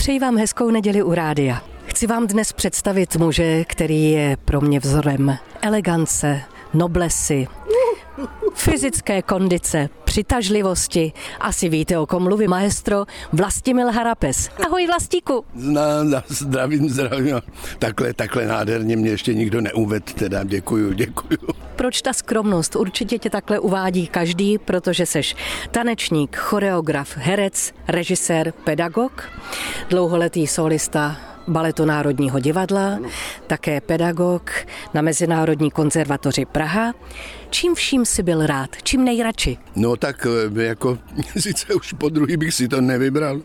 Přeji vám hezkou neděli u rádia. Chci vám dnes představit muže, který je pro mě vzorem elegance, noblesy, fyzické kondice, přitažlivosti. Asi víte, o kom mluví maestro Vlastimil Harapes. Ahoj Vlastíku. Znám, zdravím, zdravím. Takhle, takhle nádherně mě ještě nikdo neuved, teda děkuju, děkuju. Proč ta skromnost? Určitě tě takhle uvádí každý, protože seš tanečník, choreograf, herec, režisér, pedagog, dlouholetý solista baletu Národního divadla, také pedagog na Mezinárodní konzervatoři Praha. Čím vším si byl rád? Čím nejradši? No tak eh, jako, sice už po druhý bych si to nevybral,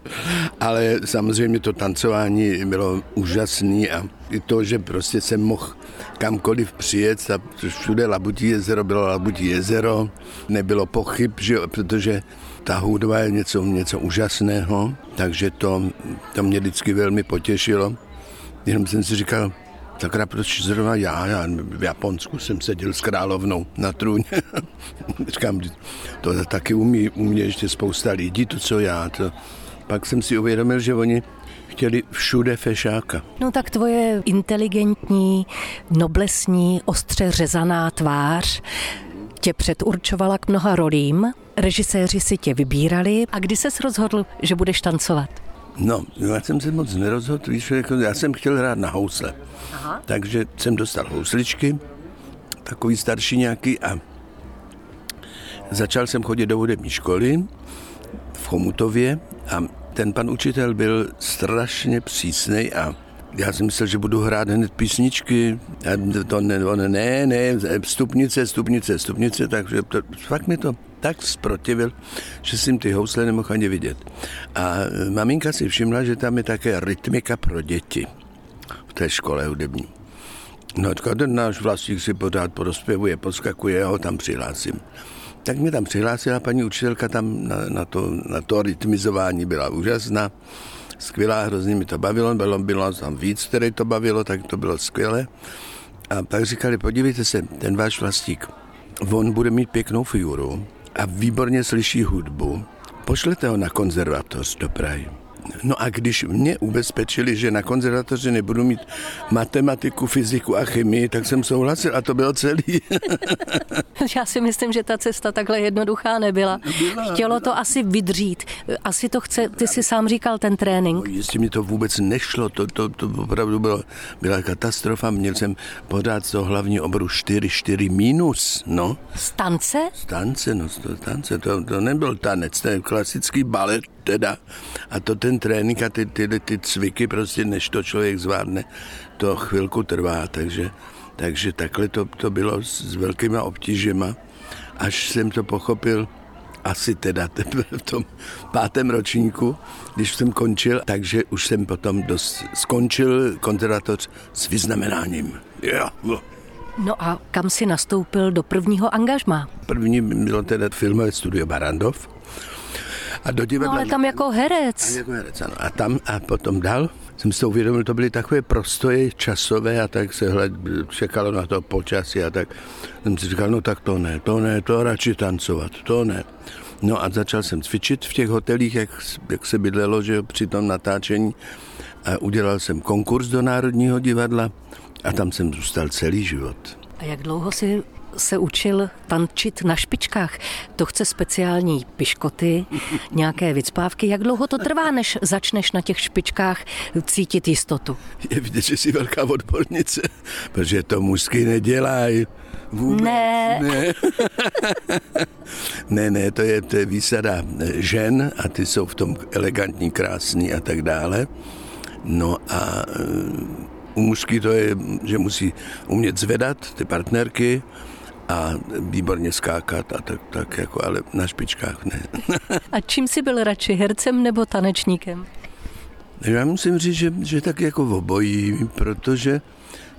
ale samozřejmě to tancování bylo úžasný a i to, že prostě jsem mohl kamkoliv přijet a všude Labutí jezero bylo Labutí jezero, nebylo pochyb, že, protože ta hudba je něco, něco úžasného, takže to, to mě vždycky velmi potěšilo. Jenom jsem si říkal, Takhle proč zrovna já, já v Japonsku jsem seděl s královnou na trůně. Říkám, to taky umí, umí ještě spousta lidí, to co já. To. Pak jsem si uvědomil, že oni chtěli všude fešáka. No tak tvoje inteligentní, noblesní, ostře řezaná tvář tě předurčovala k mnoha rolím, režiséři si tě vybírali a kdy ses rozhodl, že budeš tancovat? No, já jsem se moc nerozhodl, víš, jako já jsem chtěl hrát na housle. Aha. Takže jsem dostal housličky, takový starší nějaký a začal jsem chodit do hudební školy v Chomutově a ten pan učitel byl strašně přísný a já jsem myslel, že budu hrát hned písničky. A to ne, on, ne, ne, stupnice, stupnice, stupnice, takže to, fakt mi to tak zprotivil, že jsem ty housle nemohl ani vidět. A maminka si všimla, že tam je také rytmika pro děti v té škole hudební. No, ten náš vlastník si pořád porozpěvuje, podskakuje, já ho tam přihlásím. Tak mě tam přihlásila paní učitelka tam na, na, to, na to rytmizování, byla úžasná skvělá, hrozně mi to bavilo, bylo, bylo tam víc, které to bavilo, tak to bylo skvělé. A pak říkali, podívejte se, ten váš vlastík, on bude mít pěknou figuru a výborně slyší hudbu, pošlete ho na konzervatoř do Prahy. No a když mě ubezpečili, že na konzervatoři nebudu mít matematiku, fyziku a chemii, tak jsem souhlasil a to bylo celý. Já si myslím, že ta cesta takhle jednoduchá nebyla. Byla, Chtělo to asi vydřít. Asi to chce, ty si sám říkal, ten trénink. No, jestli mi to vůbec nešlo, to, to, to opravdu bylo, byla katastrofa. Měl jsem pořád toho hlavní oboru 4-4 minus, no. Stance? Stance, no, stance, to, to nebyl tanec, to je klasický balet teda. A to ten trénink a ty, ty, ty cviky prostě, než to člověk zvládne, to chvilku trvá, takže, takže takhle to, to bylo s velkýma obtížema, až jsem to pochopil, asi teda v tom pátém ročníku, když jsem končil, takže už jsem potom dost skončil konzervatoř s vyznamenáním. Jo. No a kam si nastoupil do prvního angažma? První bylo teda filmové studio Barandov, a do divadla... No ale tam jako herec. A jako herec, ano. A tam a potom dal jsem si to uvědomil, to byly takové prostoje časové a tak se hled, čekalo na to počasí a tak jsem si říkal, no tak to ne, to ne, to radši tancovat, to ne. No a začal jsem cvičit v těch hotelích, jak, jak se bydlelo, že při tom natáčení a udělal jsem konkurs do Národního divadla a tam jsem zůstal celý život. A jak dlouho si se učil tančit na špičkách. To chce speciální piškoty, nějaké vycpávky. Jak dlouho to trvá, než začneš na těch špičkách cítit jistotu? Je vidět, že jsi velká odbornice, protože to mužsky nedělají. Vůbec ne. Ne. ne, ne, to je, to je výsada žen a ty jsou v tom elegantní, krásný a tak dále. No a eh, u mužský to je, že musí umět zvedat ty partnerky, a výborně skákat a tak, tak jako, ale na špičkách ne. a čím jsi byl radši, hercem nebo tanečníkem? Já musím říct, že, že tak jako v obojí, protože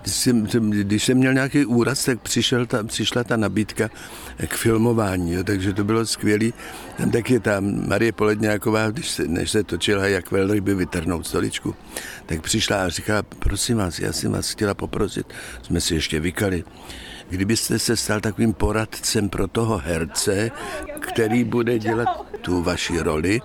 když jsem, když jsem měl nějaký úraz, tak přišel ta, přišla ta nabídka k filmování, jo, takže to bylo skvělé. Tam taky ta Marie Poledňáková, když se, než se točila jak velryby vytrhnout stoličku, tak přišla a říkala, prosím vás, já jsem vás chtěla poprosit, jsme si ještě vykali, kdybyste se stal takovým poradcem pro toho herce, který bude dělat tu vaši roli,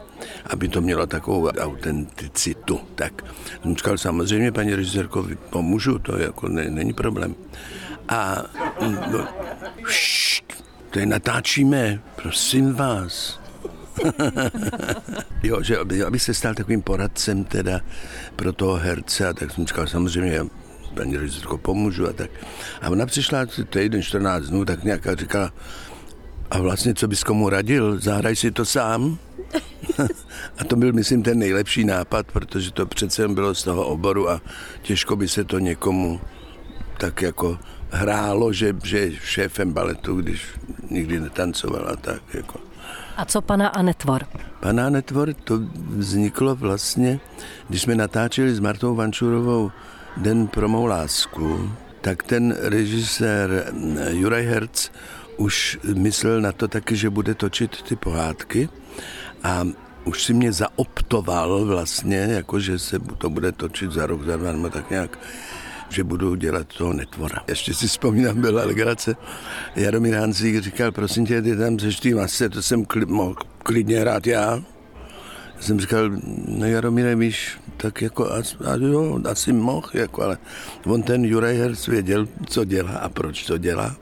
aby to mělo takovou autenticitu. Tak jsem říkal, samozřejmě, paní režisérko, pomůžu, to jako ne, není problém. A no, ššt, tady natáčíme, prosím vás. jo, že aby, aby se stal takovým poradcem teda pro toho herce, a tak jsem říkal, samozřejmě, paní režisérko pomůžu a tak. A ona přišla týden, 14 dnů, tak nějaká říkala, a vlastně, co bys komu radil, zahraj si to sám. a to byl, myslím, ten nejlepší nápad, protože to přece bylo z toho oboru a těžko by se to někomu tak jako hrálo, že, že je šéfem baletu, když nikdy netancoval a tak. Jako. A co pana Anetvor? Pana Anetvor to vzniklo vlastně, když jsme natáčeli s Martou Vančurovou Den pro mou lásku, tak ten režisér Juraj Herz už myslel na to taky, že bude točit ty pohádky a už si mě zaoptoval vlastně, jako že se to bude točit za rok, za dva, nebo tak nějak že budu dělat toho netvora. Ještě si vzpomínám, byla legrace. Jaromír Hanzík říkal, prosím tě, ty tam tý masce, to jsem kli, mohl klidně hrát já. Jsem říkal, no Jaromíre, víš, tak jako, a, a jo, asi mohl, jako, ale on ten Juraj Herz věděl, co dělá a proč to dělá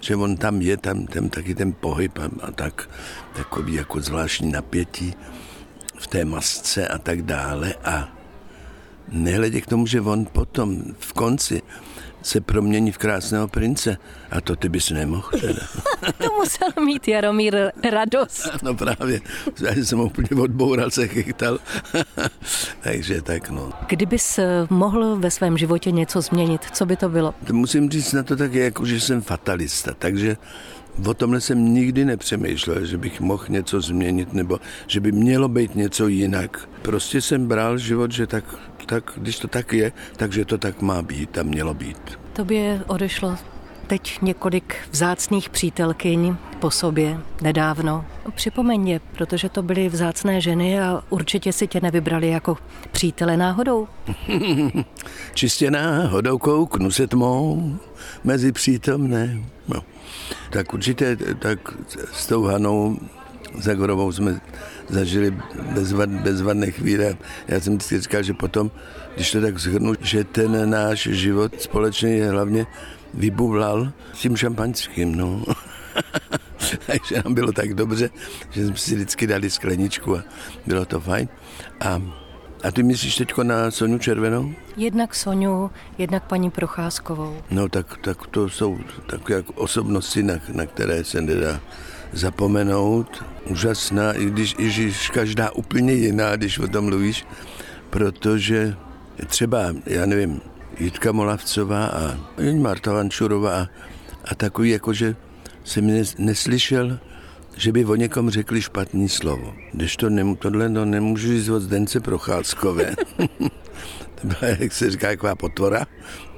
že on tam je, tam, tam taky ten pohyb a, a tak, takový jako zvláštní napětí v té masce a tak dále a nehledě k tomu, že on potom v konci se promění v krásného prince. A to ty bys nemohl. Teda. to musel mít Jaromír radost. No právě. Já jsem úplně odboural, se chytal. Takže tak no. Kdybys eh, mohl ve svém životě něco změnit, co by to bylo? Musím říct na to tak, jako že jsem fatalista, takže O tomhle jsem nikdy nepřemýšlel, že bych mohl něco změnit nebo že by mělo být něco jinak. Prostě jsem bral život, že tak tak když to tak je, takže to tak má být a mělo být. Tobě odešlo teď několik vzácných přítelkyň po sobě nedávno. Připomeň je, protože to byly vzácné ženy a určitě si tě nevybrali jako přítele náhodou. Čistě náhodou kouknu se tmou mezi přítomné. No. Tak určitě tak s tou Hanou Zagorovou jsme zažili bezvad, bezvadné chvíle. Já jsem vždycky říkal, že potom, když to tak zhrnu, že ten náš život společný je hlavně vybublal tím šampaňským, no. Takže nám bylo tak dobře, že jsme si vždycky dali skleničku a bylo to fajn. A a ty myslíš teď na Sonu Červenou? Jednak Sonu, jednak paní Procházkovou. No tak, tak to jsou takové osobnosti, na, na které se nedá zapomenout. Úžasná, i když, i když každá úplně jiná, když o tom mluvíš, protože třeba, já nevím, Jitka Molavcová a Marta Vančurová a, a takový, jakože jsem neslyšel, že by o někom řekli špatný slovo. Když to nem, tohle no, nemůžu říct od Zdence Procházkové. to byla, jak se říká, taková potvora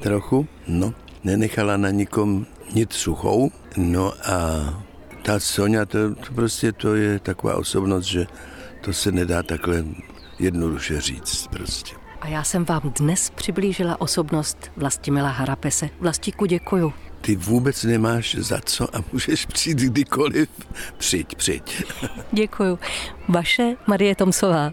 trochu. No, nenechala na nikom nic suchou. No a ta Sonja, to, to prostě to je taková osobnost, že to se nedá takhle jednoduše říct prostě. A já jsem vám dnes přiblížila osobnost Vlastimila Harapese. Vlastíku děkuju. Ty vůbec nemáš za co a můžeš přijít kdykoliv. Přijď, přijď. Děkuju. Vaše Marie Tomsová.